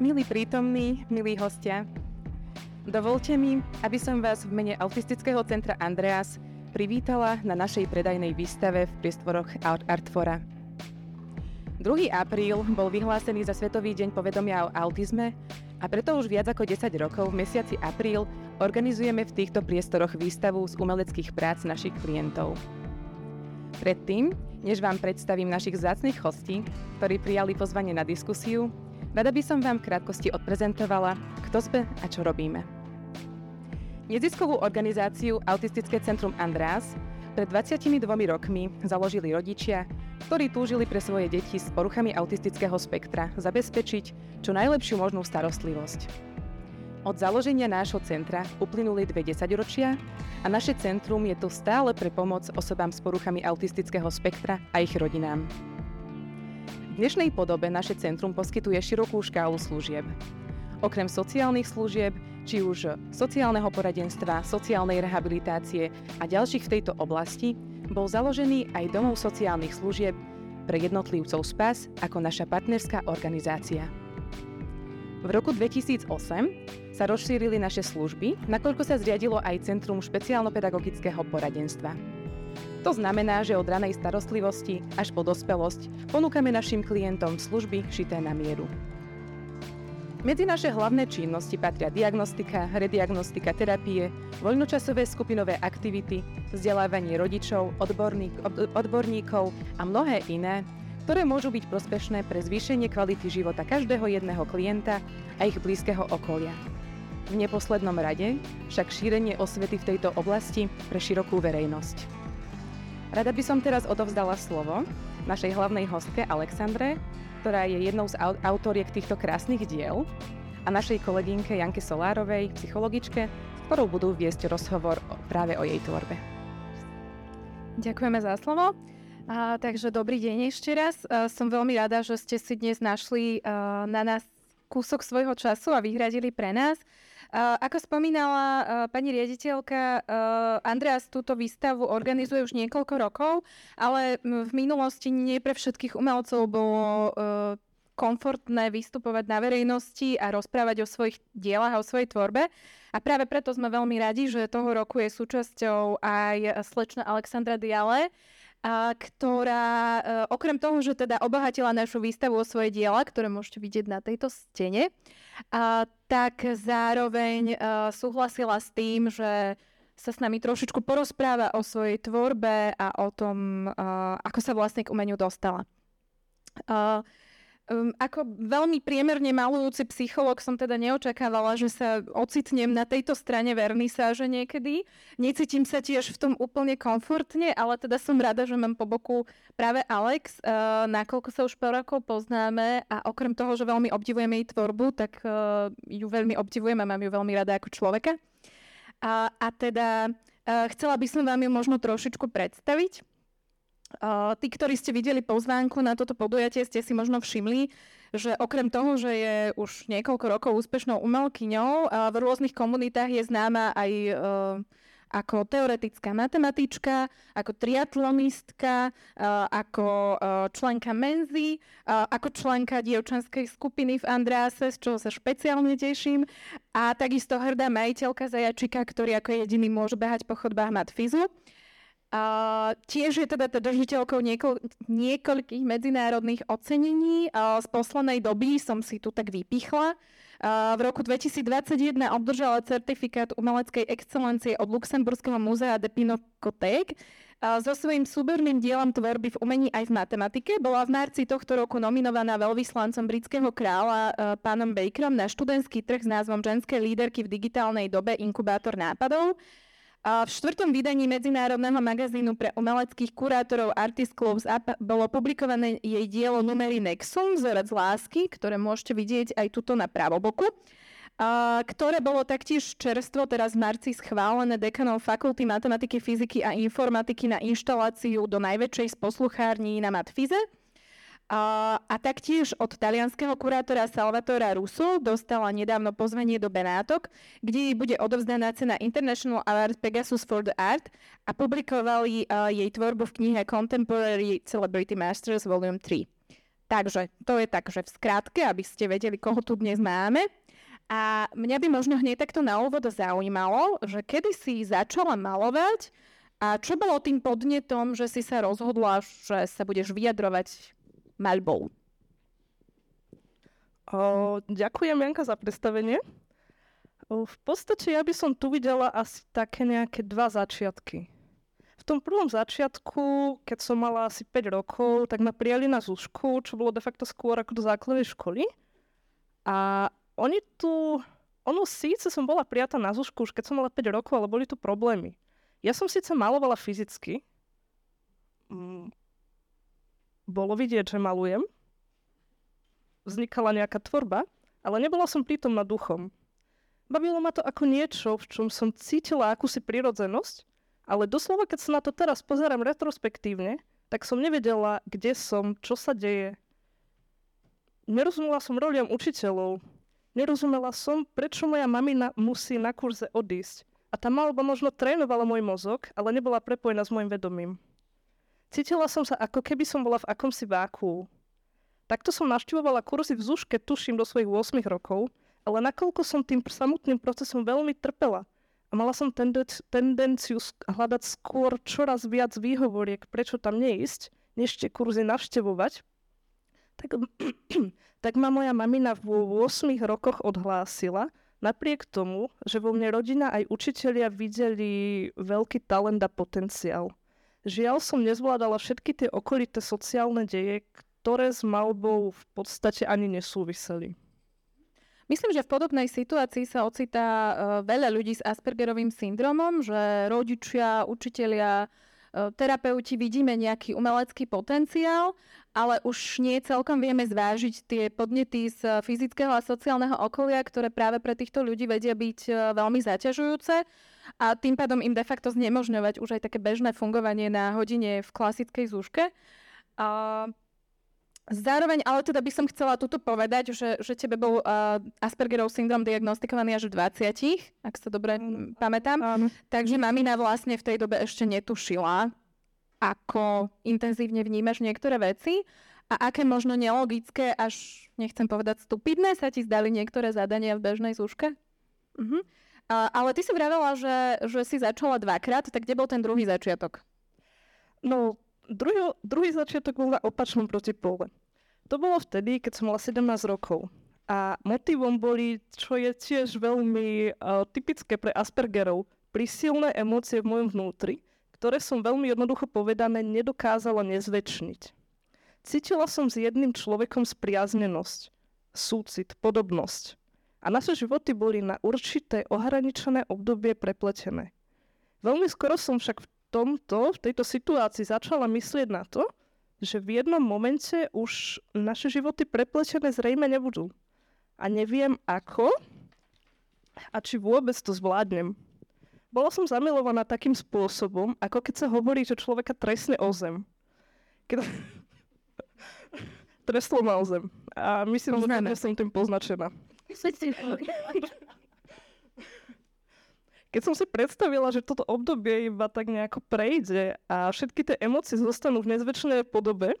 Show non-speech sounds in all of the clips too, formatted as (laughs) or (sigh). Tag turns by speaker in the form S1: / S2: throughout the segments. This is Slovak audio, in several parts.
S1: Milí prítomní, milí hostia, dovolte mi, aby som vás v mene Autistického centra Andreas privítala na našej predajnej výstave v priestvoroch Artfora. 2. apríl bol vyhlásený za Svetový deň povedomia o autizme a preto už viac ako 10 rokov v mesiaci apríl organizujeme v týchto priestoroch výstavu z umeleckých prác našich klientov. Predtým, než vám predstavím našich zácných hostí, ktorí prijali pozvanie na diskusiu, rada by som vám v krátkosti odprezentovala, kto sme a čo robíme. Neziskovú organizáciu Autistické centrum András pred 22 rokmi založili rodičia, ktorí túžili pre svoje deti s poruchami autistického spektra zabezpečiť čo najlepšiu možnú starostlivosť. Od založenia nášho centra uplynuli dve desaťročia a naše centrum je tu stále pre pomoc osobám s poruchami autistického spektra a ich rodinám. Dnešnej podobe naše centrum poskytuje širokú škálu služieb. Okrem sociálnych služieb, či už sociálneho poradenstva, sociálnej rehabilitácie a ďalších v tejto oblasti, bol založený aj domov sociálnych služieb pre jednotlivcov SPAS ako naša partnerská organizácia. V roku 2008 sa rozšírili naše služby, nakoľko sa zriadilo aj Centrum špeciálno-pedagogického poradenstva. To znamená, že od ranej starostlivosti až po dospelosť ponúkame našim klientom služby šité na mieru. Medzi naše hlavné činnosti patria diagnostika, rediagnostika, terapie, voľnočasové skupinové aktivity, vzdelávanie rodičov, odborník, odborníkov a mnohé iné, ktoré môžu byť prospešné pre zvýšenie kvality života každého jedného klienta a ich blízkeho okolia. V neposlednom rade však šírenie osvety v tejto oblasti pre širokú verejnosť. Rada by som teraz odovzdala slovo našej hlavnej hostke Alexandre, ktorá je jednou z autoriek týchto krásnych diel a našej kolegynke Janke Solárovej, psychologičke, s ktorou budú viesť rozhovor práve o jej tvorbe.
S2: Ďakujeme za slovo. A, takže dobrý deň ešte raz. A, som veľmi rada, že ste si dnes našli a, na nás kúsok svojho času a vyhradili pre nás. Uh, ako spomínala uh, pani riaditeľka, uh, Andreas túto výstavu organizuje už niekoľko rokov, ale v minulosti nie pre všetkých umelcov bolo komfortné vystupovať na verejnosti a rozprávať o svojich dielach a o svojej tvorbe. A práve preto sme veľmi radi, že toho roku je súčasťou aj slečna Alexandra Diale, a ktorá e, okrem toho, že teda obohatila našu výstavu o svoje diela, ktoré môžete vidieť na tejto stene, a, tak zároveň e, súhlasila s tým, že sa s nami trošičku porozpráva o svojej tvorbe a o tom, a, ako sa vlastne k umeniu dostala. A, Um, ako veľmi priemerne malujúci psycholog som teda neočakávala, že sa ocitnem na tejto strane vernisáže niekedy. Necítim sa tiež v tom úplne komfortne, ale teda som rada, že mám po boku práve Alex, uh, nakoľko sa už po rokov poznáme a okrem toho, že veľmi obdivujem jej tvorbu, tak uh, ju veľmi obdivujem a mám ju veľmi rada ako človeka. A, a teda uh, chcela by som vám ju možno trošičku predstaviť. Uh, tí, ktorí ste videli pozvánku na toto podujatie, ste si možno všimli, že okrem toho, že je už niekoľko rokov úspešnou umelkyňou, uh, v rôznych komunitách je známa aj uh, ako teoretická matematička, ako triatlonistka, ako členka Menzy, ako členka dievčanskej skupiny v Andrease, z čoho sa špeciálne teším, a takisto hrdá majiteľka zajačika, ktorý ako jediný môže behať po chodbách Matfizu. A tiež je teda držiteľkou niekoľ, niekoľkých medzinárodných ocenení. A z poslednej doby som si tu tak vypichla. A v roku 2021 obdržala certifikát umeleckej excelencie od Luxemburského múzea de Pinocothèque. So svojím súberným dielom tvorby v umení aj v matematike bola v marci tohto roku nominovaná veľvyslancom britského kráľa pánom Bakerom na študentský trh s názvom Ženské líderky v digitálnej dobe Inkubátor nápadov. V štvrtom vydaní medzinárodného magazínu pre umeleckých kurátorov Artist Clubs Up bolo publikované jej dielo Numery Nexum, vzorec lásky, ktoré môžete vidieť aj tuto na pravoboku. Ktoré bolo taktiež čerstvo teraz v marci schválené dekanom Fakulty matematiky, fyziky a informatiky na inštaláciu do najväčšej z posluchární na Matfize. A, taktiež od talianského kurátora Salvatora Russo dostala nedávno pozvanie do Benátok, kde jej bude odovzdaná cena International Award Pegasus for the Art a publikovali uh, jej tvorbu v knihe Contemporary Celebrity Masters Volume 3. Takže to je tak, že v skratke, aby ste vedeli, koho tu dnes máme. A mňa by možno hneď takto na úvod zaujímalo, že kedy si začala malovať a čo bolo tým podnetom, že si sa rozhodla, že sa budeš vyjadrovať maľbou?
S3: O, ďakujem, Janka, za predstavenie. V podstate ja by som tu videla asi také nejaké dva začiatky. V tom prvom začiatku, keď som mala asi 5 rokov, tak ma prijali na zúšku, čo bolo de facto skôr ako do základnej školy. A oni tu... Ono síce som bola prijatá na zúšku už keď som mala 5 rokov, ale boli tu problémy. Ja som síce malovala fyzicky. Bolo vidieť, že malujem. Vznikala nejaká tvorba, ale nebola som prítomná duchom. Bavilo ma to ako niečo, v čom som cítila akúsi prirodzenosť ale doslova, keď sa na to teraz pozerám retrospektívne, tak som nevedela, kde som, čo sa deje. Nerozumela som roliam učiteľov. Nerozumela som, prečo moja mamina musí na kurze odísť. A tá malba možno trénovala môj mozog, ale nebola prepojená s môjim vedomím. Cítila som sa, ako keby som bola v akomsi váku. Takto som naštívovala kurzy v Zuške, tuším, do svojich 8 rokov, ale nakoľko som tým samotným procesom veľmi trpela – a mala som tendenciu hľadať skôr čoraz viac výhovoriek, prečo tam neísť, než tie kurzy navštevovať. Tak, (clears throat) tak ma moja mamina v 8 rokoch odhlásila, napriek tomu, že vo mne rodina aj učitelia videli veľký talent a potenciál. Žiaľ som nezvládala všetky tie okolité sociálne deje, ktoré s malbou v podstate ani nesúviseli.
S2: Myslím, že v podobnej situácii sa ocitá uh, veľa ľudí s Aspergerovým syndromom, že rodičia, učitelia, uh, terapeuti vidíme nejaký umelecký potenciál, ale už nie celkom vieme zvážiť tie podnety z fyzického a sociálneho okolia, ktoré práve pre týchto ľudí vedia byť uh, veľmi zaťažujúce a tým pádom im de facto znemožňovať už aj také bežné fungovanie na hodine v klasickej zúške. Uh, Zároveň, ale teda by som chcela tuto povedať, že, že tebe bol uh, Aspergerov syndrom diagnostikovaný až v 20, ak sa dobre mm, pamätám. Um. Takže mamina vlastne v tej dobe ešte netušila, ako intenzívne vnímaš niektoré veci a aké možno nelogické, až nechcem povedať stupidné, sa ti zdali niektoré zadania v bežnej zúške? Uh-huh. Ale ty si vravela, že, že si začala dvakrát, tak kde bol ten druhý začiatok?
S3: No, druhý, druhý začiatok bol na opačnom protipole. To bolo vtedy, keď som mala 17 rokov. A motivom boli, čo je tiež veľmi uh, typické pre Aspergerov, prísilné emócie v mojom vnútri, ktoré som veľmi jednoducho povedané nedokázala nezväčšniť. Cítila som s jedným človekom spriaznenosť, súcit, podobnosť. A naše životy boli na určité ohraničené obdobie prepletené. Veľmi skoro som však v tomto, v tejto situácii začala myslieť na to, že v jednom momente už naše životy preplečené zrejme nebudú. A neviem ako a či vôbec to zvládnem. Bola som zamilovaná takým spôsobom, ako keď sa hovorí, že človeka trestne o zem. Keď... (laughs) Trestlo ma o zem. A myslím, že som tým poznačená. Keď som si predstavila, že toto obdobie iba tak nejako prejde a všetky tie emócie zostanú v nezväčšenej podobe,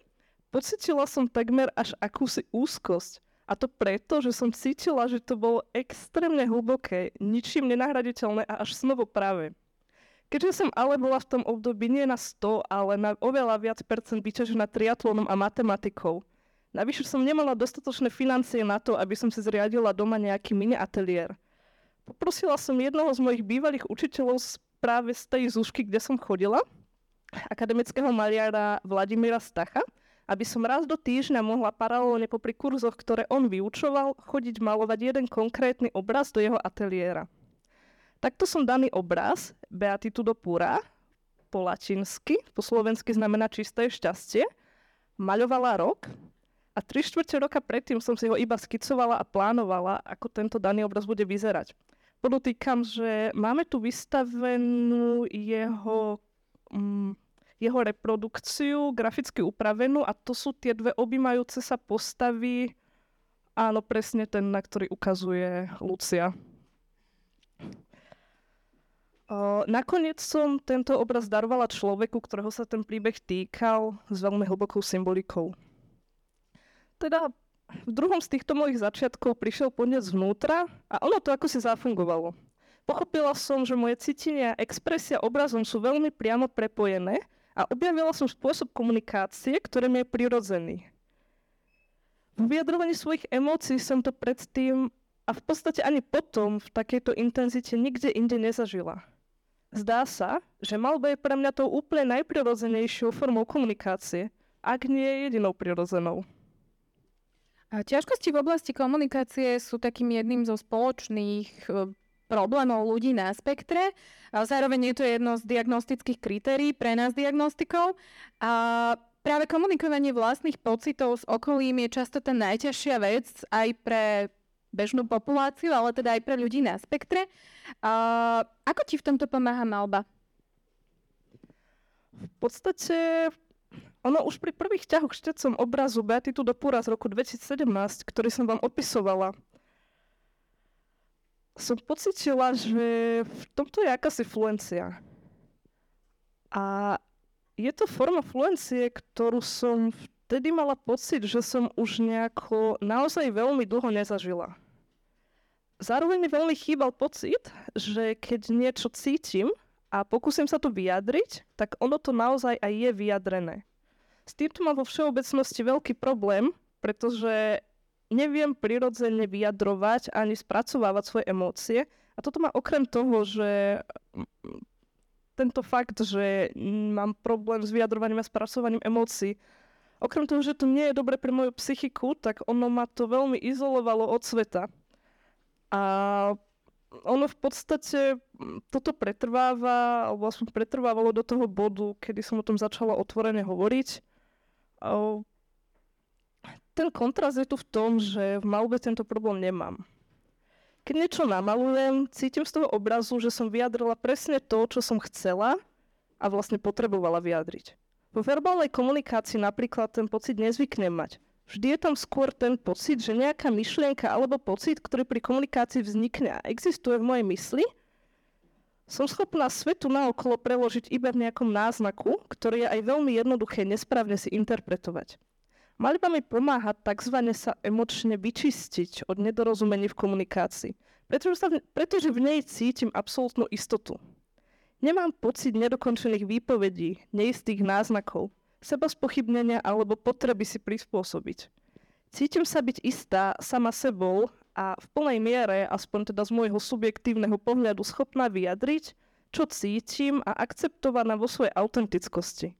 S3: pocitila som takmer až akúsi úzkosť. A to preto, že som cítila, že to bolo extrémne hlboké, ničím nenahraditeľné a až snovo práve. Keďže som ale bola v tom období nie na 100, ale na oveľa viac percent vyťažená triatlónom a matematikou. Navyše som nemala dostatočné financie na to, aby som si zriadila doma nejaký mini ateliér. Poprosila som jednoho z mojich bývalých učiteľov práve z tej zúšky, kde som chodila, akademického maliara Vladimíra Stacha, aby som raz do týždňa mohla paralelne popri kurzoch, ktoré on vyučoval, chodiť malovať jeden konkrétny obraz do jeho ateliéra. Takto som daný obraz, Beatitudo pura, po latinsky, po slovensky znamená čisté šťastie, maľovala rok a tri štvrte roka predtým som si ho iba skicovala a plánovala, ako tento daný obraz bude vyzerať. Podotýkam, že máme tu vystavenú jeho, um, jeho reprodukciu, graficky upravenú a to sú tie dve objímajúce sa postavy. Áno, presne ten, na ktorý ukazuje Lucia. Nakoniec som tento obraz darovala človeku, ktorého sa ten príbeh týkal s veľmi hlbokou symbolikou. Teda v druhom z týchto mojich začiatkov prišiel podnec zvnútra a ono to ako si zafungovalo. Pochopila som, že moje cítenie a expresia obrazom sú veľmi priamo prepojené a objavila som spôsob komunikácie, ktorý mi je prirodzený. V vyjadrovaní svojich emócií som to predtým a v podstate ani potom v takejto intenzite nikde inde nezažila. Zdá sa, že malba je pre mňa tou úplne najprirodzenejšou formou komunikácie, ak nie je jedinou prirodzenou.
S2: Ťažkosti v oblasti komunikácie sú takým jedným zo spoločných e, problémov ľudí na spektre. A zároveň je to jedno z diagnostických kritérií pre nás diagnostikov. A práve komunikovanie vlastných pocitov s okolím je často tá najťažšia vec aj pre bežnú populáciu, ale teda aj pre ľudí na spektre. A ako ti v tomto pomáha malba?
S3: V podstate ono už pri prvých ťahoch štecom obrazu Beatitu do Púra z roku 2017, ktorý som vám opisovala, som pocitila, že v tomto je akási fluencia. A je to forma fluencie, ktorú som vtedy mala pocit, že som už nejako naozaj veľmi dlho nezažila. Zároveň mi veľmi chýbal pocit, že keď niečo cítim a pokúsim sa to vyjadriť, tak ono to naozaj aj je vyjadrené. S týmto mám vo všeobecnosti veľký problém, pretože neviem prirodzene vyjadrovať ani spracovávať svoje emócie. A toto má okrem toho, že tento fakt, že mám problém s vyjadrovaním a spracovaním emócií, okrem toho, že to nie je dobre pre moju psychiku, tak ono ma to veľmi izolovalo od sveta. A ono v podstate toto pretrváva, alebo aspoň pretrvávalo do toho bodu, kedy som o tom začala otvorene hovoriť ten kontrast je tu v tom, že v malbe tento problém nemám. Keď niečo namalujem, cítim z toho obrazu, že som vyjadrila presne to, čo som chcela a vlastne potrebovala vyjadriť. Vo verbálnej komunikácii napríklad ten pocit nezvyknem mať. Vždy je tam skôr ten pocit, že nejaká myšlienka alebo pocit, ktorý pri komunikácii vznikne a existuje v mojej mysli, som schopná svetu naokolo preložiť iba v nejakom náznaku, ktorý je aj veľmi jednoduché nesprávne si interpretovať. Maliba mi pomáha tzv. sa emočne vyčistiť od nedorozumení v komunikácii, pretože, sa pretože v nej cítim absolútnu istotu. Nemám pocit nedokončených výpovedí, neistých náznakov, seba spochybnenia alebo potreby si prispôsobiť. Cítim sa byť istá sama sebou a v plnej miere, aspoň teda z môjho subjektívneho pohľadu, schopná vyjadriť, čo cítim a akceptovaná vo svojej autentickosti.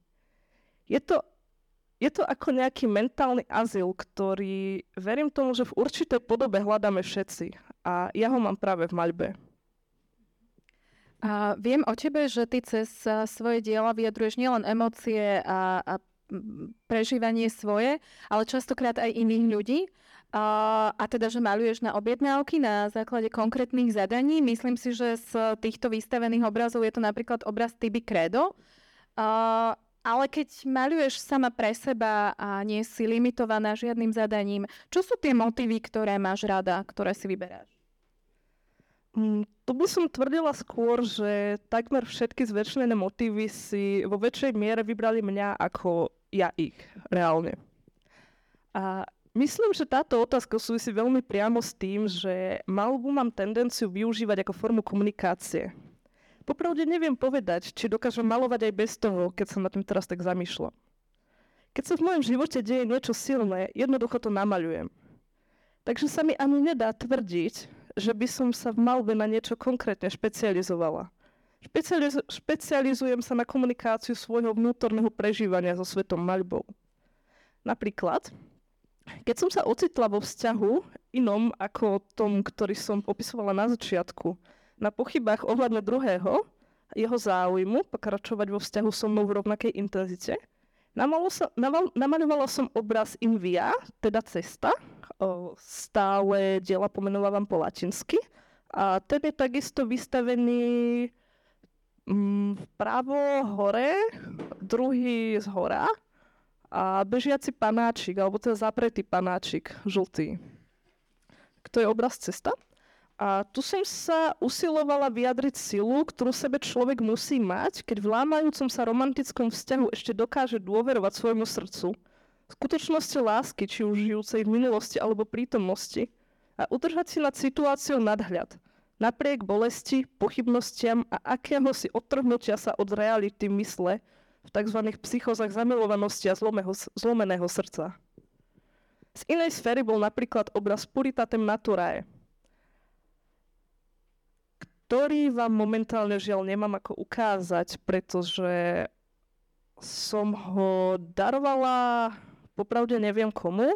S3: Je to, je to ako nejaký mentálny azyl, ktorý verím tomu, že v určitej podobe hľadáme všetci. A ja ho mám práve v maľbe.
S2: A viem o tebe, že ty cez svoje diela vyjadruješ nielen emócie a, a prežívanie svoje, ale častokrát aj iných ľudí. A, teda, že maluješ na objednávky na základe konkrétnych zadaní. Myslím si, že z týchto vystavených obrazov je to napríklad obraz Tiby Credo. A, ale keď maluješ sama pre seba a nie si limitovaná žiadnym zadaním, čo sú tie motívy, ktoré máš rada, ktoré si vyberáš?
S3: Mm, tu by som tvrdila skôr, že takmer všetky zväčšené motívy si vo väčšej miere vybrali mňa ako ja ich reálne. A Myslím, že táto otázka súvisí veľmi priamo s tým, že malbu mám tendenciu využívať ako formu komunikácie. Popravde neviem povedať, či dokážem malovať aj bez toho, keď sa na tým teraz tak zamýšľam. Keď sa v mojom živote deje niečo silné, jednoducho to namaľujem. Takže sa mi ani nedá tvrdiť, že by som sa v malbe na niečo konkrétne špecializovala. Špecializ- špecializujem sa na komunikáciu svojho vnútorného prežívania so svetom maľbou. Napríklad, keď som sa ocitla vo vzťahu inom ako tom, ktorý som opisovala na začiatku, na pochybách ohľadne druhého, jeho záujmu pokračovať vo vzťahu so mnou v rovnakej intenzite, namaľovala som obraz Invia, teda cesta, stále diela pomenovávam po latinsky. A ten je takisto vystavený mm, vpravo hore, druhý z hora a bežiaci panáčik, alebo teda zapretý panáčik, žltý. To je obraz cesta. A tu som sa usilovala vyjadriť silu, ktorú sebe človek musí mať, keď v lámajúcom sa romantickom vzťahu ešte dokáže dôverovať svojmu srdcu, skutočnosti lásky, či už žijúcej v minulosti alebo prítomnosti a udržať si nad situáciou nadhľad, napriek bolesti, pochybnostiam a akéhosi odtrhnutia sa od reality mysle v tzv. psychozách zamilovanosti a zlomeho, zlomeného srdca. Z inej sféry bol napríklad obraz Puritatem Naturae, ktorý vám momentálne žiaľ nemám ako ukázať, pretože som ho darovala popravde neviem komu.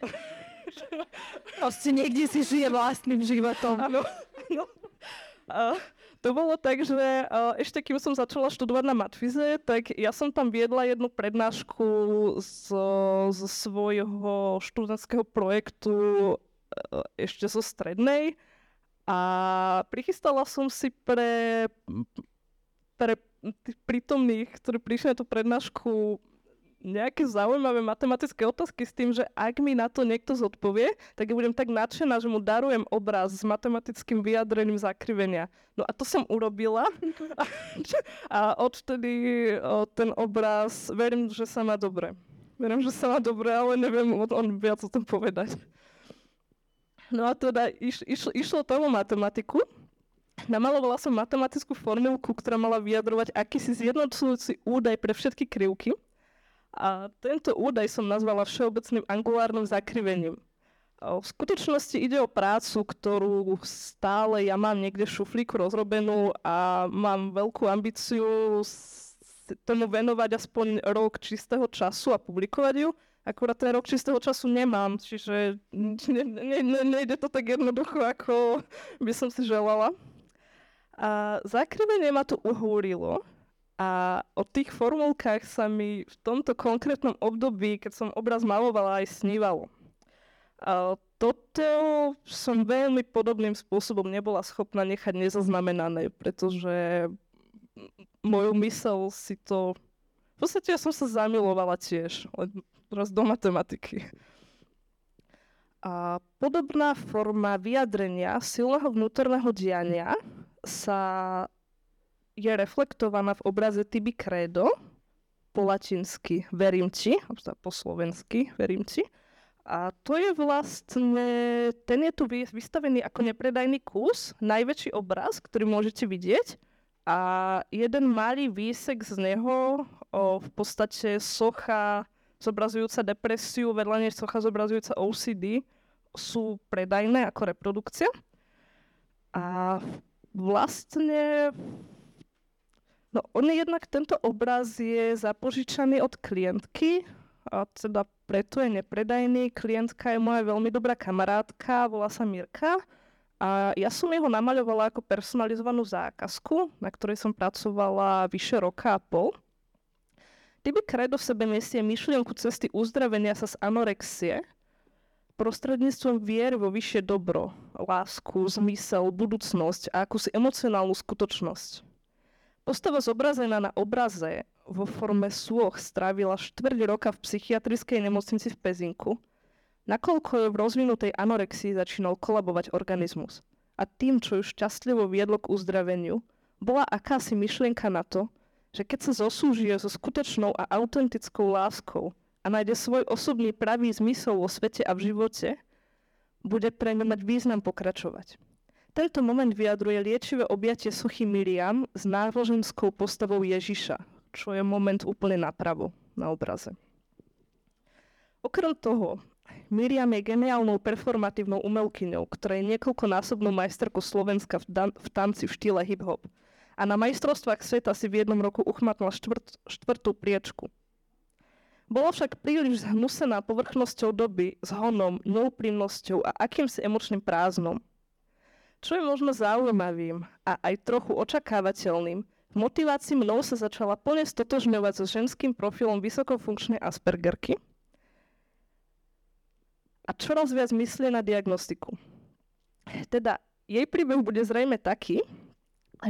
S3: (laughs)
S2: Proste niekde si žije vlastným životom.
S3: Áno. No. A to bolo tak, že ešte kým som začala študovať na Matfize, tak ja som tam viedla jednu prednášku z, z svojho študentského projektu e, ešte zo strednej. A prichystala som si pre, pre prítomných, ktorí prišli na tú prednášku, nejaké zaujímavé matematické otázky s tým, že ak mi na to niekto zodpovie, tak ja budem tak nadšená, že mu darujem obraz s matematickým vyjadrením zakrivenia. No a to som urobila (laughs) a odtedy ten obraz, verím, že sa má dobre. Verím, že sa má dobre, ale neviem on viac o tom povedať. No a teda iš, iš, išlo tomu matematiku. Namalovala som matematickú formulku, ktorá mala vyjadrovať akýsi zjednocujúci údaj pre všetky krivky a tento údaj som nazvala všeobecným angulárnym zakrivením. V skutočnosti ide o prácu, ktorú stále ja mám niekde v šuflíku rozrobenú a mám veľkú ambíciu tomu venovať aspoň rok čistého času a publikovať ju. Akurát ten rok čistého času nemám, čiže ne, ne, ne, nejde to tak jednoducho, ako by som si želala. A zakrivenie ma tu uhúrilo, a o tých formulkách sa mi v tomto konkrétnom období, keď som obraz malovala, aj snívalo. A toto som veľmi podobným spôsobom nebola schopná nechať nezaznamenané, pretože moju mysel si to... V podstate ja som sa zamilovala tiež, len teraz do matematiky. A podobná forma vyjadrenia silného vnútorného diania sa je reflektovaná v obraze Tibi Credo, po latinsky verím ti, po slovensky verím ti. A to je vlastne, ten je tu vystavený ako nepredajný kus, najväčší obraz, ktorý môžete vidieť. A jeden malý výsek z neho, o, v podstate socha zobrazujúca depresiu, vedľa nej socha zobrazujúca OCD, sú predajné ako reprodukcia. A vlastne No on je jednak, tento obraz je zapožičaný od klientky, a teda preto je nepredajný. Klientka je moja veľmi dobrá kamarátka, volá sa Mirka. A ja som jeho namaľovala ako personalizovanú zákazku, na ktorej som pracovala vyše roka a pol. Tyby kredo v sebe nesie myšlienku cesty uzdravenia sa z anorexie, prostredníctvom viery vo vyššie dobro, lásku, zmysel, budúcnosť a akúsi emocionálnu skutočnosť. Postava zobrazená na obraze vo forme súch strávila štvrť roka v psychiatrickej nemocnici v Pezinku, nakoľko v rozvinutej anorexii začínal kolabovať organizmus. A tým, čo ju šťastlivo viedlo k uzdraveniu, bola akási myšlienka na to, že keď sa zosúžije so skutočnou a autentickou láskou a nájde svoj osobný pravý zmysel vo svete a v živote, bude pre ňu mať význam pokračovať. Tento moment vyjadruje liečivé objatie suchy Miriam s náboženskou postavou Ježiša, čo je moment úplne napravo na obraze. Okrem toho, Miriam je geniálnou performatívnou umelkyňou, ktorá je niekoľkonásobnou majsterkou Slovenska v, dan- v tanci v štýle hip-hop. A na majstrovstvách sveta si v jednom roku uchmatla štvrt- štvrtú priečku. Bola však príliš zhnusená povrchnosťou doby, s honom, neúprimnosťou a akýmsi emočným prázdnom – čo je možno zaujímavým a aj trochu očakávateľným, v motivácii mnou sa začala plne stotožňovať so ženským profilom vysokofunkčnej Aspergerky a čoraz viac myslie na diagnostiku. Teda jej príbeh bude zrejme taký,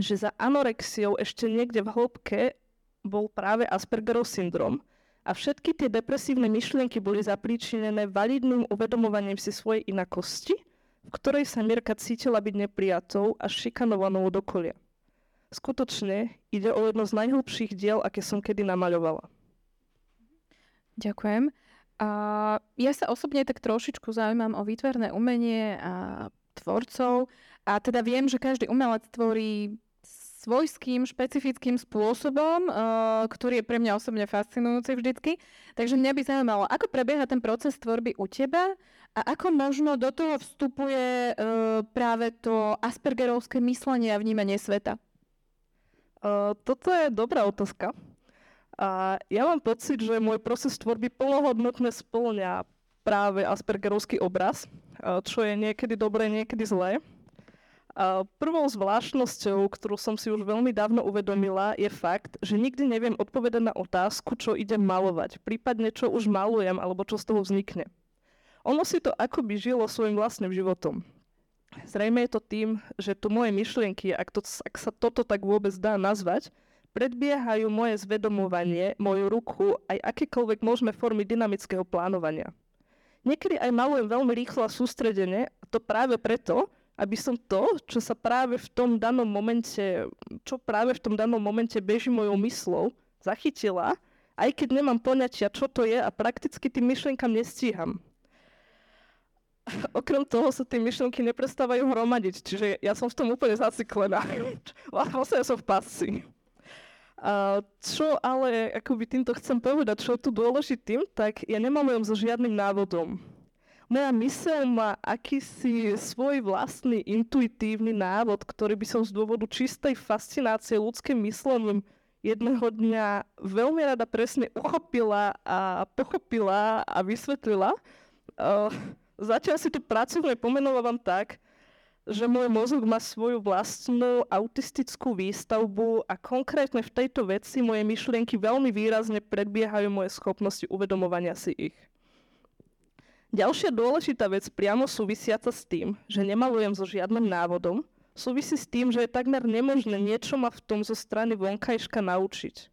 S3: že za anorexiou ešte niekde v hĺbke bol práve Aspergerov syndrom a všetky tie depresívne myšlienky boli zapríčinené validným uvedomovaním si svojej inakosti – v ktorej sa Mirka cítila byť neprijatou a šikanovanou od okolia. Skutočne ide o jedno z najhlbších diel, aké som kedy namaľovala.
S2: Ďakujem. A ja sa osobne tak trošičku zaujímam o výtvarné umenie a tvorcov a teda viem, že každý umelec tvorí svojským, špecifickým spôsobom, uh, ktorý je pre mňa osobne fascinujúci vždycky. Takže mňa by zaujímalo, ako prebieha ten proces tvorby u teba a ako možno do toho vstupuje uh, práve to aspergerovské myslenie a vnímanie sveta?
S3: Uh, toto je dobrá otázka. A ja mám pocit, že môj proces tvorby plnohodnotne splňa práve Aspergerovský obraz, čo je niekedy dobré, niekedy zlé. A prvou zvláštnosťou, ktorú som si už veľmi dávno uvedomila, je fakt, že nikdy neviem odpovedať na otázku, čo idem malovať, prípadne čo už malujem alebo čo z toho vznikne. Ono si to akoby žilo svojim vlastným životom. Zrejme je to tým, že tu moje myšlienky, ak, to, ak sa toto tak vôbec dá nazvať, predbiehajú moje zvedomovanie, moju ruku aj akékoľvek možné formy dynamického plánovania. Niekedy aj malujem veľmi rýchlo a sústredene, a to práve preto, aby som to, čo sa práve v tom danom momente, čo práve v tom danom momente beží mojou myslou, zachytila, aj keď nemám poňatia, čo to je a prakticky tým myšlienkam nestíham. (laughs) Okrem toho sa tie myšlienky neprestávajú hromadiť, čiže ja som v tom úplne zaciklená. (laughs) Vlastne ja som v pasci. A čo ale akoby týmto chcem povedať, čo je tu dôležitým, tak ja nemávam so žiadnym návodom. Moja myseľ má akýsi svoj vlastný intuitívny návod, ktorý by som z dôvodu čistej fascinácie ľudským myslením jedného dňa veľmi rada presne uchopila a pochopila a vysvetlila. Uh, zatiaľ si tu pracovne pomenovávam tak, že môj mozog má svoju vlastnú autistickú výstavbu a konkrétne v tejto veci moje myšlienky veľmi výrazne predbiehajú moje schopnosti uvedomovania si ich. Ďalšia dôležitá vec priamo súvisiaca s tým, že nemalujem so žiadnym návodom, súvisí s tým, že je takmer nemožné niečo ma v tom zo strany vonkajška naučiť.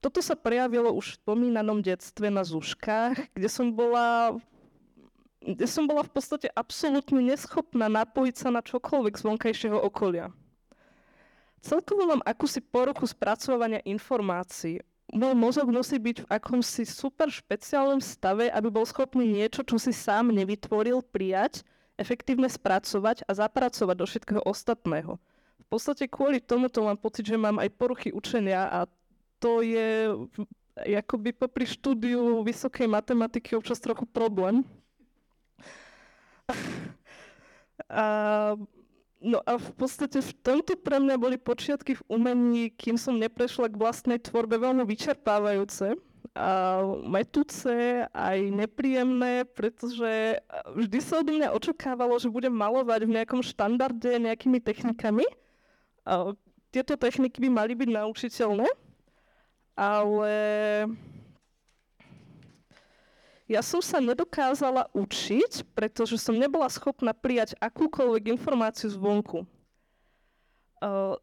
S3: Toto sa prejavilo už v spomínanom detstve na Zuškách, kde som bola kde som bola v podstate absolútne neschopná napojiť sa na čokoľvek z vonkajšieho okolia. Celkovo mám akúsi poruchu spracovania informácií. Môj mozog musí byť v akomsi super špeciálnom stave, aby bol schopný niečo, čo si sám nevytvoril, prijať, efektívne spracovať a zapracovať do všetkého ostatného. V podstate kvôli tomuto mám pocit, že mám aj poruchy učenia a to je akoby popri štúdiu vysokej matematiky občas trochu problém, a, no a v podstate v tomto pre mňa boli počiatky v umení, kým som neprešla k vlastnej tvorbe veľmi vyčerpávajúce a metúce, aj nepríjemné, pretože vždy sa od mňa očakávalo, že budem malovať v nejakom štandarde nejakými technikami. A tieto techniky by mali byť naučiteľné, ale ja som sa nedokázala učiť, pretože som nebola schopná prijať akúkoľvek informáciu zvonku.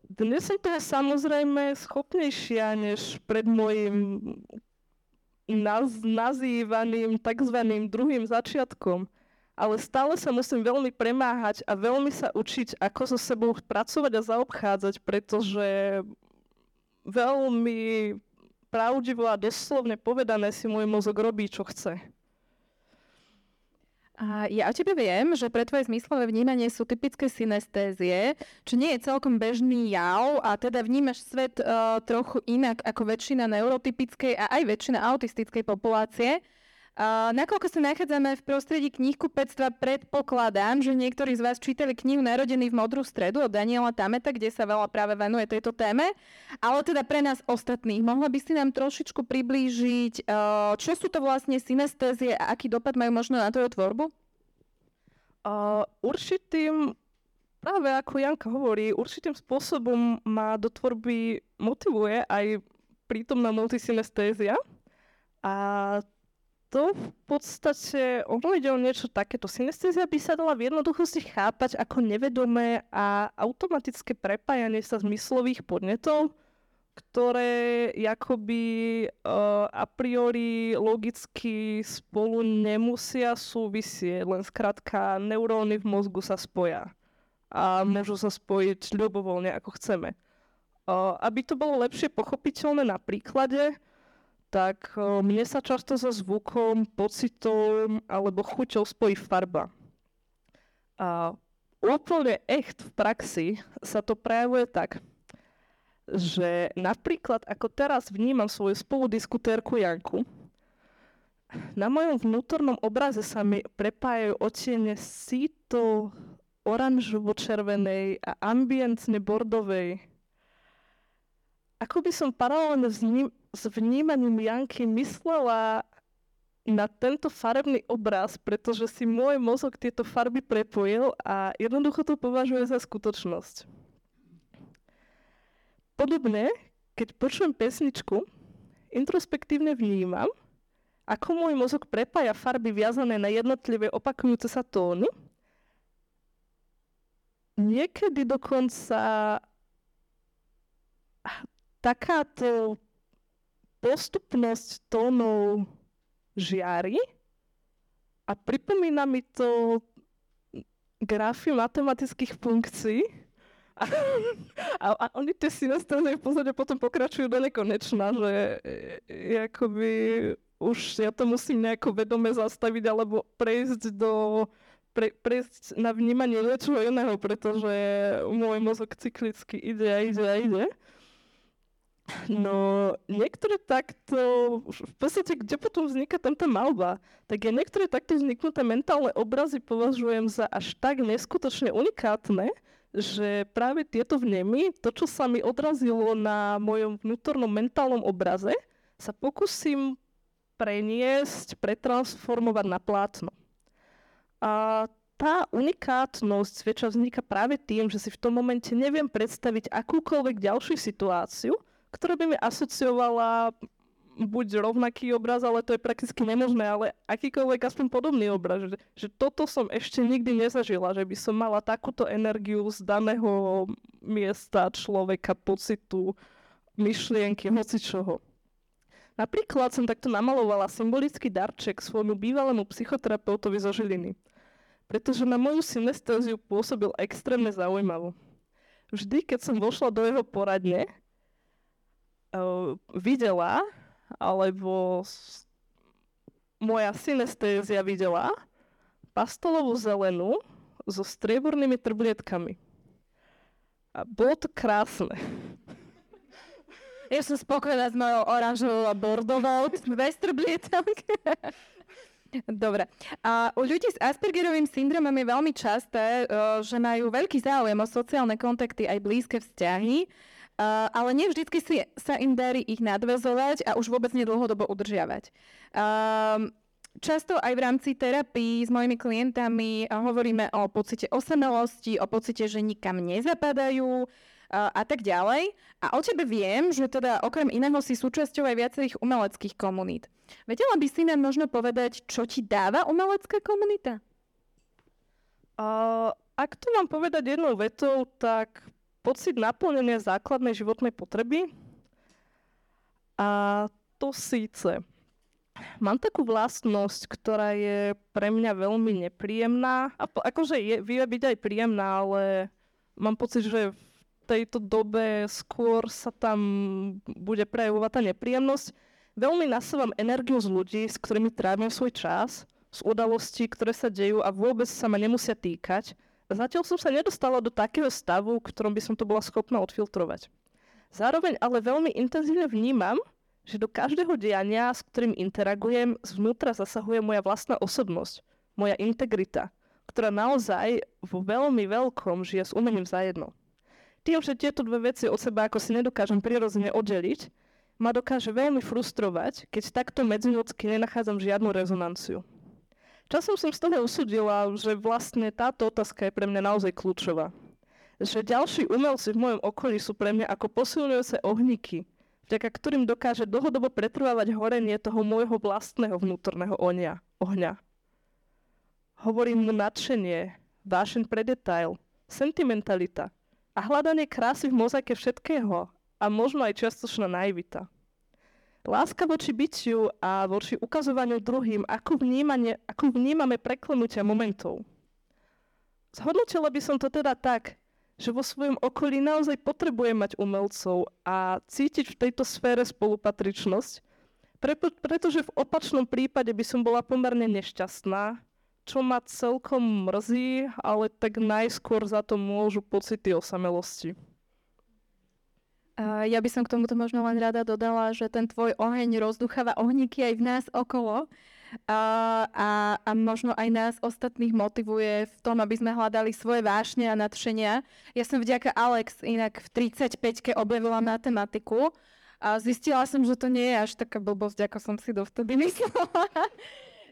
S3: Dnes som teda samozrejme schopnejšia než pred môjim naz- nazývaným tzv. druhým začiatkom. Ale stále sa musím veľmi premáhať a veľmi sa učiť, ako so sebou pracovať a zaobchádzať, pretože veľmi pravdivo a doslovne povedané si môj mozog robí, čo chce.
S2: A ja o tebe viem, že pre tvoje zmyslové vnímanie sú typické synestézie, čo nie je celkom bežný jav a teda vnímaš svet uh, trochu inak ako väčšina neurotypickej a aj väčšina autistickej populácie. Nakoľko sa nachádzame v prostredí knihkupectva, predpokladám, že niektorí z vás čítali knihu Narodený v modrú stredu od Daniela Tameta, kde sa veľa práve venuje tejto téme. Ale teda pre nás ostatných, mohla by si nám trošičku priblížiť, uh, čo sú to vlastne synestézie a aký dopad majú možno na tvoju tvorbu?
S3: Uh, určitým, práve ako Janka hovorí, určitým spôsobom ma do tvorby motivuje aj prítomná multisynestézia. A to v podstate, ono ide o niečo takéto. Synestézia by sa dala v jednoduchosti chápať ako nevedomé a automatické prepájanie sa zmyslových podnetov, ktoré akoby uh, a priori logicky spolu nemusia súvisieť, len skrátka neuróny v mozgu sa spoja a môžu sa spojiť ľubovoľne, ako chceme. Uh, aby to bolo lepšie pochopiteľné na príklade, tak mne sa často so zvukom, pocitom alebo chuťou spojí farba. A úplne echt v praxi sa to prejavuje tak, že napríklad ako teraz vnímam svoju spoludiskutérku Janku, na mojom vnútornom obraze sa mi prepájajú otiene síto oranžovo-červenej a ambientne bordovej. Ako by som paralelne s, ním, s vnímaním Janky myslela na tento farebný obraz, pretože si môj mozog tieto farby prepojil a jednoducho to považuje za skutočnosť. Podobne, keď počujem pesničku, introspektívne vnímam, ako môj mozog prepája farby viazané na jednotlivé opakujúce sa tóny. Niekedy dokonca takáto postupnosť tónov žiari a pripomína mi to grafy matematických funkcií. A, a, a oni tie synestézy v podstate potom pokračujú do nekonečna, že je akoby už ja to musím nejako vedome zastaviť alebo prejsť do pre, prejsť na vnímanie niečoho iného, pretože môj mozog cyklicky ide a ide a ide. No, niektoré takto, v podstate, kde potom vzniká tento malba, tak ja niektoré takto vzniknuté mentálne obrazy považujem za až tak neskutočne unikátne, že práve tieto vnemy, to, čo sa mi odrazilo na mojom vnútornom mentálnom obraze, sa pokúsim preniesť, pretransformovať na plátno. A tá unikátnosť zväčša vzniká práve tým, že si v tom momente neviem predstaviť akúkoľvek ďalšiu situáciu, ktorá by mi asociovala buď rovnaký obraz, ale to je prakticky nemožné, ale akýkoľvek aspoň podobný obraz. Že, že toto som ešte nikdy nezažila, že by som mala takúto energiu z daného miesta, človeka, pocitu, myšlienky, hoci čoho. Napríklad som takto namalovala symbolický darček svojmu bývalému psychoterapeutovi zo Žiliny, pretože na moju synestéziu pôsobil extrémne zaujímavo. Vždy, keď som vošla do jeho poradne, uh, videla, alebo moja synestézia videla pastelovú zelenú so striebornými trblietkami. A bolo to krásne.
S2: Ja som spokojná s mojou oranžovou a bordovou, bez trblietok. Dobre. A u ľudí s Aspergerovým syndromom je veľmi časté, eh, že majú veľký záujem o sociálne kontakty aj blízke vzťahy, eh, ale nie vždy si, sa im darí ich nadvezovať a už vôbec nedlhodobo udržiavať. Um, Často aj v rámci terapii s mojimi klientami hovoríme o pocite osamelosti, o pocite, že nikam nezapadajú, a tak ďalej. A o tebe viem, že teda okrem iného si súčasťou aj viacerých umeleckých komunít. Vedela by si nám možno povedať, čo ti dáva umelecká komunita?
S3: Uh, ak to mám povedať jednou vetou, tak pocit naplnenia základnej životnej potreby. A to síce. Mám takú vlastnosť, ktorá je pre mňa veľmi nepríjemná. A po, akože je, vie byť aj príjemná, ale mám pocit, že v tejto dobe skôr sa tam bude prejavovať tá nepríjemnosť. Veľmi nasávam energiu z ľudí, s ktorými trávim svoj čas, z udalostí, ktoré sa dejú a vôbec sa ma nemusia týkať. Zatiaľ som sa nedostala do takého stavu, v ktorom by som to bola schopná odfiltrovať. Zároveň ale veľmi intenzívne vnímam, že do každého diania, s ktorým interagujem, zvnútra zasahuje moja vlastná osobnosť, moja integrita, ktorá naozaj vo veľmi veľkom žije s umením zajedno. Tým, že tieto dve veci od seba ako si nedokážem prirodzene oddeliť, ma dokáže veľmi frustrovať, keď takto medziľudsky nenachádzam žiadnu rezonanciu. Časom som z toho usudila, že vlastne táto otázka je pre mňa naozaj kľúčová. Že ďalší umelci v mojom okolí sú pre mňa ako posilňujúce ohníky, vďaka ktorým dokáže dlhodobo pretrvávať horenie toho môjho vlastného vnútorného ohňa. ohňa. Hovorím mu nadšenie, vášeň pre detail, sentimentalita, a hľadanie krásy v mozaike všetkého a možno aj čiastočná naivita. Láska voči bytiu a voči ukazovaniu druhým, ako, vnímanie, ako vnímame preklenutia momentov. Zhodnotila by som to teda tak, že vo svojom okolí naozaj potrebujem mať umelcov a cítiť v tejto sfére spolupatričnosť, Pre, pretože v opačnom prípade by som bola pomerne nešťastná, čo ma celkom mrzí, ale tak najskôr za to môžu pocity osamelosti.
S2: Ja by som k tomuto možno len rada dodala, že ten tvoj oheň rozducháva ohníky aj v nás okolo a, a, a možno aj nás ostatných motivuje v tom, aby sme hľadali svoje vášne a nadšenia. Ja som vďaka Alex inak v 35-ke objavila matematiku a zistila som, že to nie je až taká blbosť, ako som si dovtedy (laughs) myslela.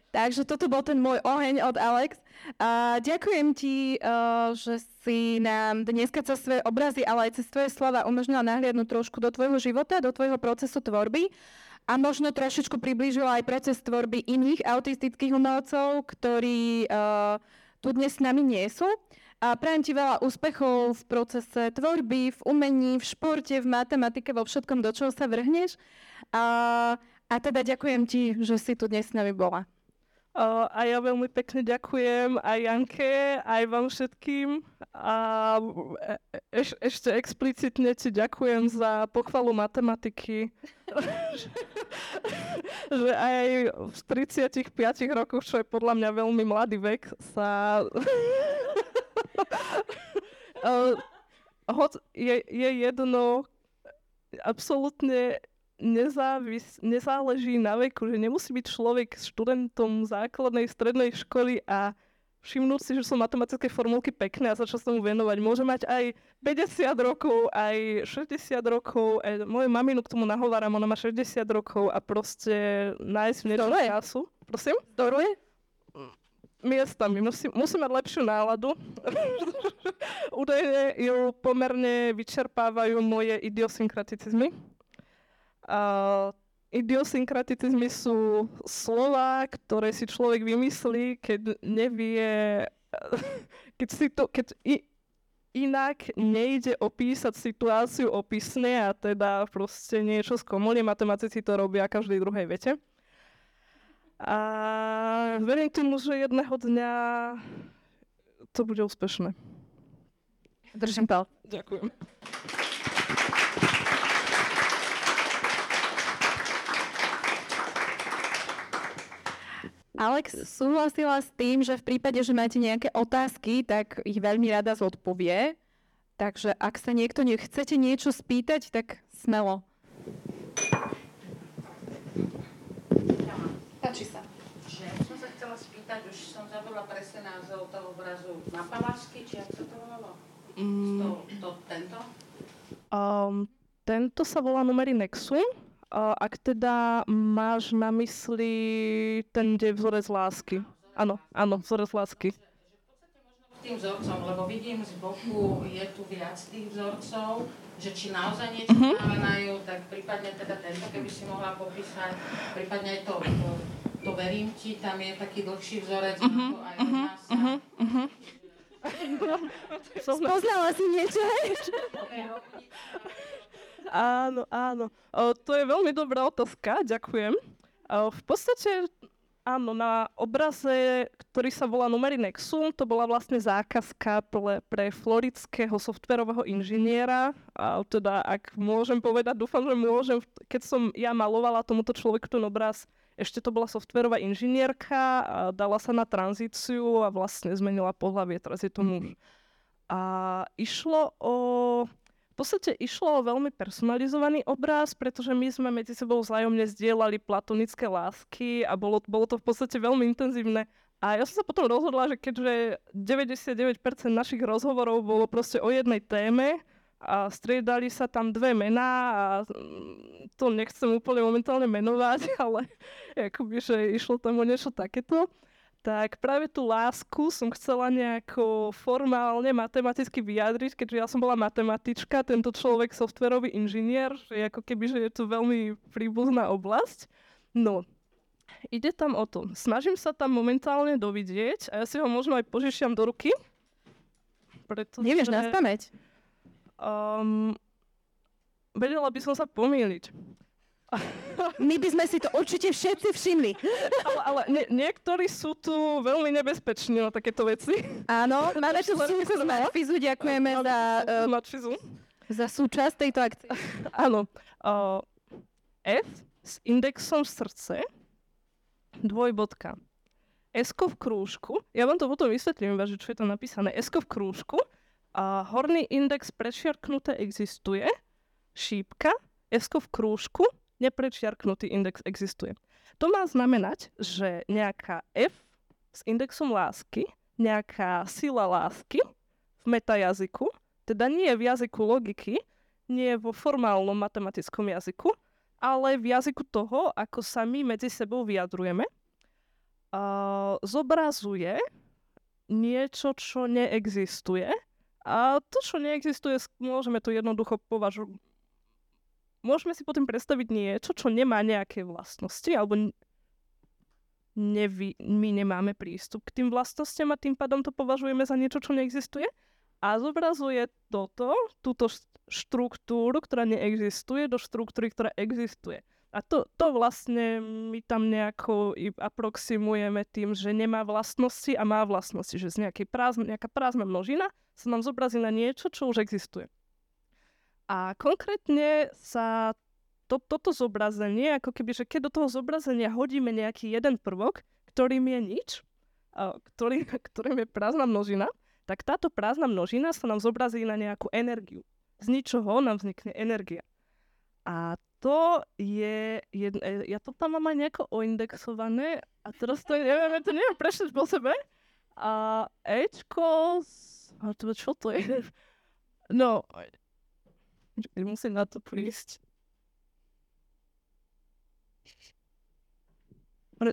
S2: Takže toto bol ten môj oheň od Alex. A ďakujem ti, uh, že si nám dneska cez svoje obrazy, ale aj cez tvoje slova umožnila nahliadnúť trošku do tvojho života, do tvojho procesu tvorby a možno trošičku priblížila aj proces tvorby iných autistických umelcov, ktorí uh, tu dnes s nami nie sú. A prajem ti veľa úspechov v procese tvorby, v umení, v športe, v matematike, vo všetkom, do čoho sa vrhneš. A, a teda ďakujem ti, že si tu dnes s nami bola.
S3: A ja veľmi pekne ďakujem aj Janke, aj vám všetkým. A e, eš, ešte explicitne ti ďakujem za pochvalu matematiky. (laughs) že aj v 35 rokoch, čo je podľa mňa veľmi mladý vek, sa... (laughs) uh, je, je jedno absolútne nezávis, nezáleží na veku, že nemusí byť človek študentom základnej, strednej školy a všimnúť si, že sú matematické formulky pekné a začať sa tomu venovať. Môže mať aj 50 rokov, aj 60 rokov. Aj moju maminu k tomu nahováram, ona má 60 rokov a proste nájsť v niečom času. Prosím?
S2: Doruje?
S3: miestami. Musí, musí mať lepšiu náladu. (laughs) Údajne ju pomerne vyčerpávajú moje idiosynkraticizmy. Uh, idiosynkratizmy sú slova, ktoré si človek vymyslí, keď nevie, (laughs) keď, si to, keď i, inak nejde opísať situáciu opisne a teda proste niečo z komuny. Matematici to robia každej druhej vete. A verím tomu, že jedného dňa to bude úspešné.
S2: Držím pal.
S3: Ďakujem.
S2: Alex súhlasila s tým, že v prípade, že máte nejaké otázky, tak ich veľmi rada zodpovie. Takže ak sa niekto nechcete niečo spýtať, tak smelo.
S4: Páči sa. Že som sa chcela spýtať, už som zabudla presne názov toho obrazu. Mapalásky, či ako sa to volalo? Mm. To, to, tento?
S3: Um, tento sa volá numery Nexu. Ak teda máš na mysli ten, kde je vzorec lásky. Áno, áno, vzorec lásky.
S4: Tým vzorcom, lebo vidím z boku, je tu viac tých vzorcov, že či naozaj niečo uh-huh. znamenajú, tak prípadne teda tento, keby si mohla popísať, prípadne aj to, to, to verím ti, tam je taký dlhší vzorec, uh-huh. aj uh-huh. Uh-huh. Uh-huh.
S2: Spoznala si niečo,
S3: Áno, áno. O, to je veľmi dobrá otázka, ďakujem. O, v podstate, áno, na obraze, ktorý sa volá Numery Nexum, to bola vlastne zákazka pre, pre floridského softverového inžiniera. A teda, ak môžem povedať, dúfam, že môžem, keď som ja malovala tomuto človeku ten obraz, ešte to bola softverová inžinierka, a dala sa na tranzíciu a vlastne zmenila pohľavie, teraz je to muž. A išlo o podstate išlo o veľmi personalizovaný obraz, pretože my sme medzi sebou vzájomne zdieľali platonické lásky a bolo, bolo to v podstate veľmi intenzívne. A ja som sa potom rozhodla, že keďže 99% našich rozhovorov bolo proste o jednej téme, a striedali sa tam dve mená a mm, to nechcem úplne momentálne menovať, (laughs) ale akoby, že išlo tam o niečo takéto tak práve tú lásku som chcela nejako formálne matematicky vyjadriť, keďže ja som bola matematička, tento človek softverový inžinier, že ako keby, že je to veľmi príbuzná oblasť. No, ide tam o to. Snažím sa tam momentálne dovidieť a ja si ho možno aj požičiam do ruky.
S2: Pretože, Nevieš nás pamäť?
S3: Um, vedela by som sa pomýliť.
S2: My by sme si to určite všetci všimli.
S3: Ale, ale nie, niektorí sú tu veľmi nebezpeční na takéto veci.
S2: Áno, máme tu z Matfizu, ďakujeme za, uh, za súčasť tejto akcie.
S3: Áno. Uh, F s indexom srdce, dvojbodka. s v krúžku, ja vám to potom vysvetlím, že čo je tam napísané. s v krúžku, a horný index prečiarknuté existuje, šípka, s v krúžku, neprečiarknutý index existuje. To má znamenať, že nejaká F s indexom lásky, nejaká sila lásky v metajazyku, teda nie v jazyku logiky, nie vo formálnom matematickom jazyku, ale v jazyku toho, ako sa my medzi sebou vyjadrujeme, uh, zobrazuje niečo, čo neexistuje. A to, čo neexistuje, môžeme to jednoducho považovať. Môžeme si potom predstaviť niečo, čo nemá nejaké vlastnosti, alebo nevy, my nemáme prístup k tým vlastnostiam a tým pádom to považujeme za niečo, čo neexistuje. A zobrazuje toto, túto štruktúru, ktorá neexistuje, do štruktúry, ktorá existuje. A to, to vlastne my tam nejako aproximujeme tým, že nemá vlastnosti a má vlastnosti. Že z nejakej prázdne, nejaká prázdna množina sa nám zobrazí na niečo, čo už existuje. A konkrétne sa to, toto zobrazenie, ako keby, že keď do toho zobrazenia hodíme nejaký jeden prvok, ktorým je nič, ktorý, (laughs) ktorým je prázdna množina, tak táto prázdna množina sa nám zobrazí na nejakú energiu. Z ničoho nám vznikne energia. A to je, je ja to tam mám aj nejako oindexované a teraz to neviem, to neviem prečo po sebe. A Ečko, čo to je? (laughs) No, (laughs) musím na to prísť.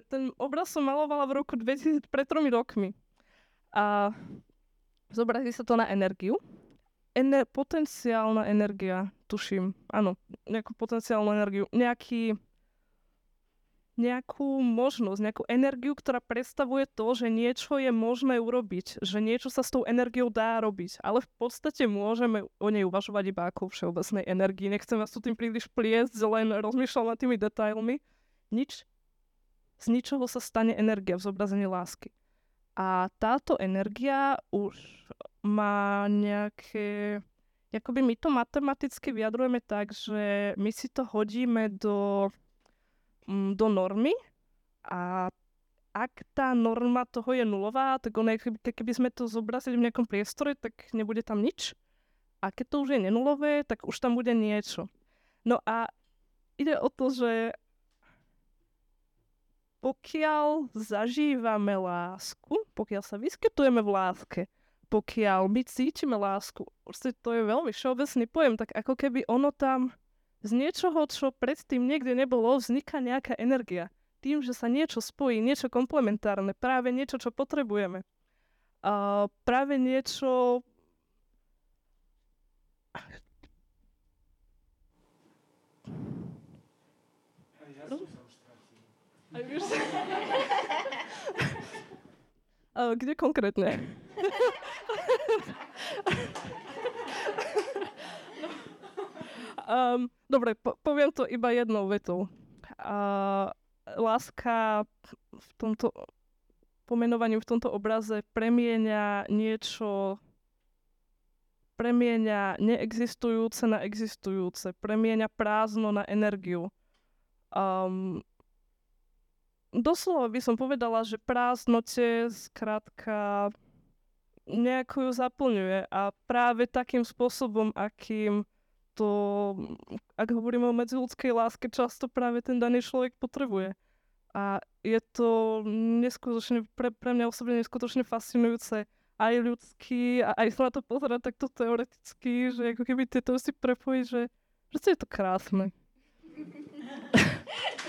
S3: Ten obraz som malovala v roku 2000, pred tromi rokmi. A zobrazí sa to na energiu. Ener- potenciálna energia, tuším, áno, nejakú potenciálnu energiu, nejaký, nejakú možnosť, nejakú energiu, ktorá predstavuje to, že niečo je možné urobiť, že niečo sa s tou energiou dá robiť. Ale v podstate môžeme o nej uvažovať iba ako všeobecnej energii. Nechcem vás tu tým príliš pliesť, len rozmýšľam nad tými detailmi. Nič z ničoho sa stane energia v zobrazení lásky. A táto energia už má nejaké... Jakoby my to matematicky vyjadrujeme tak, že my si to hodíme do, do normy a ak tá norma toho je nulová, tak ono, keby sme to zobrazili v nejakom priestore, tak nebude tam nič. A keď to už je nenulové, tak už tam bude niečo. No a ide o to, že pokiaľ zažívame lásku, pokiaľ sa vyskytujeme v láske, pokiaľ my cítime lásku, to je veľmi všeobecný pojem, tak ako keby ono tam z niečoho, čo predtým niekde nebolo, vzniká nejaká energia. Tým, že sa niečo spojí, niečo komplementárne, práve niečo, čo potrebujeme. A práve niečo... No? A kde konkrétne? (laughs) um, dobre, po- poviem to iba jednou vetou. Uh, láska v tomto pomenovaní, v tomto obraze premieňa niečo premieňa neexistujúce na existujúce, premieňa prázdno na energiu. Um, doslova by som povedala, že prázdnote skrátka nejako ju zaplňuje a práve takým spôsobom, akým to, ak hovoríme o medziludskej láske, často práve ten daný človek potrebuje. A je to neskutočne, pre, pre mňa osobne neskutočne fascinujúce aj ľudský a aj sa na to pozerať takto teoreticky, že ako keby tieto si prepojiť, že proste je to krásne. (laughs)